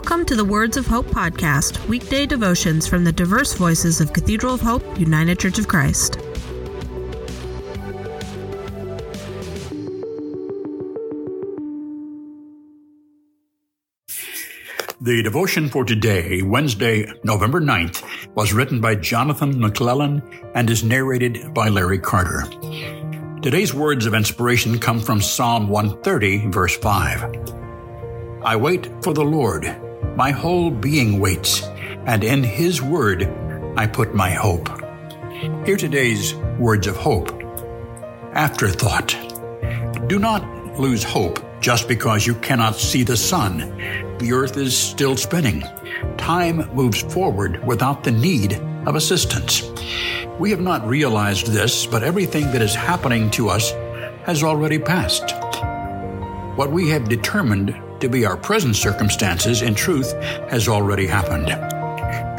Welcome to the Words of Hope podcast, weekday devotions from the diverse voices of Cathedral of Hope, United Church of Christ. The devotion for today, Wednesday, November 9th, was written by Jonathan McClellan and is narrated by Larry Carter. Today's words of inspiration come from Psalm 130, verse 5. I wait for the Lord. My whole being waits, and in His word I put my hope. Hear today's words of hope. Afterthought. Do not lose hope just because you cannot see the sun. The earth is still spinning. Time moves forward without the need of assistance. We have not realized this, but everything that is happening to us has already passed. What we have determined to be our present circumstances, in truth, has already happened.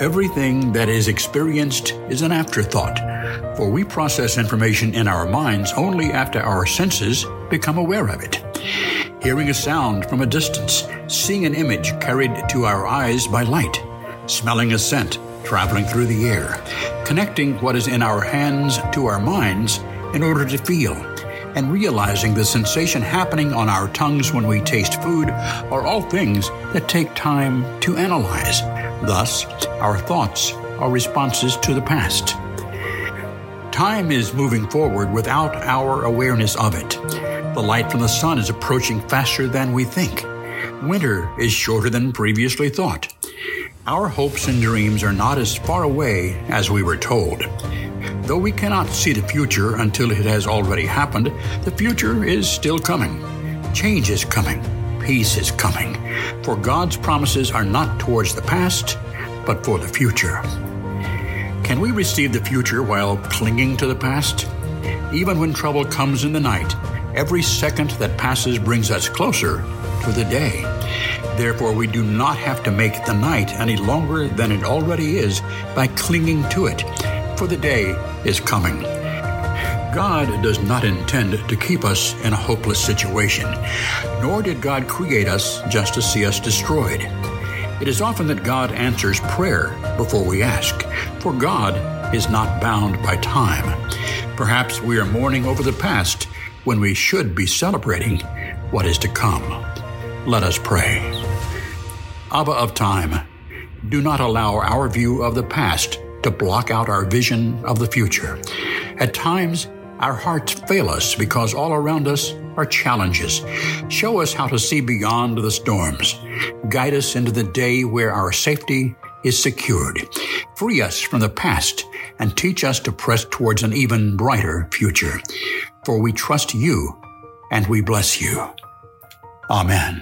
Everything that is experienced is an afterthought, for we process information in our minds only after our senses become aware of it. Hearing a sound from a distance, seeing an image carried to our eyes by light, smelling a scent traveling through the air, connecting what is in our hands to our minds in order to feel and realizing the sensation happening on our tongues when we taste food are all things that take time to analyze. Thus, our thoughts are responses to the past. Time is moving forward without our awareness of it. The light from the sun is approaching faster than we think. Winter is shorter than previously thought. Our hopes and dreams are not as far away as we were told. Though we cannot see the future until it has already happened, the future is still coming. Change is coming. Peace is coming. For God's promises are not towards the past, but for the future. Can we receive the future while clinging to the past? Even when trouble comes in the night, every second that passes brings us closer to the day. Therefore, we do not have to make the night any longer than it already is by clinging to it for the day is coming. God does not intend to keep us in a hopeless situation, nor did God create us just to see us destroyed. It is often that God answers prayer before we ask, for God is not bound by time. Perhaps we are mourning over the past when we should be celebrating what is to come. Let us pray. Abba of time, do not allow our view of the past to block out our vision of the future. At times, our hearts fail us because all around us are challenges. Show us how to see beyond the storms. Guide us into the day where our safety is secured. Free us from the past and teach us to press towards an even brighter future. For we trust you and we bless you. Amen.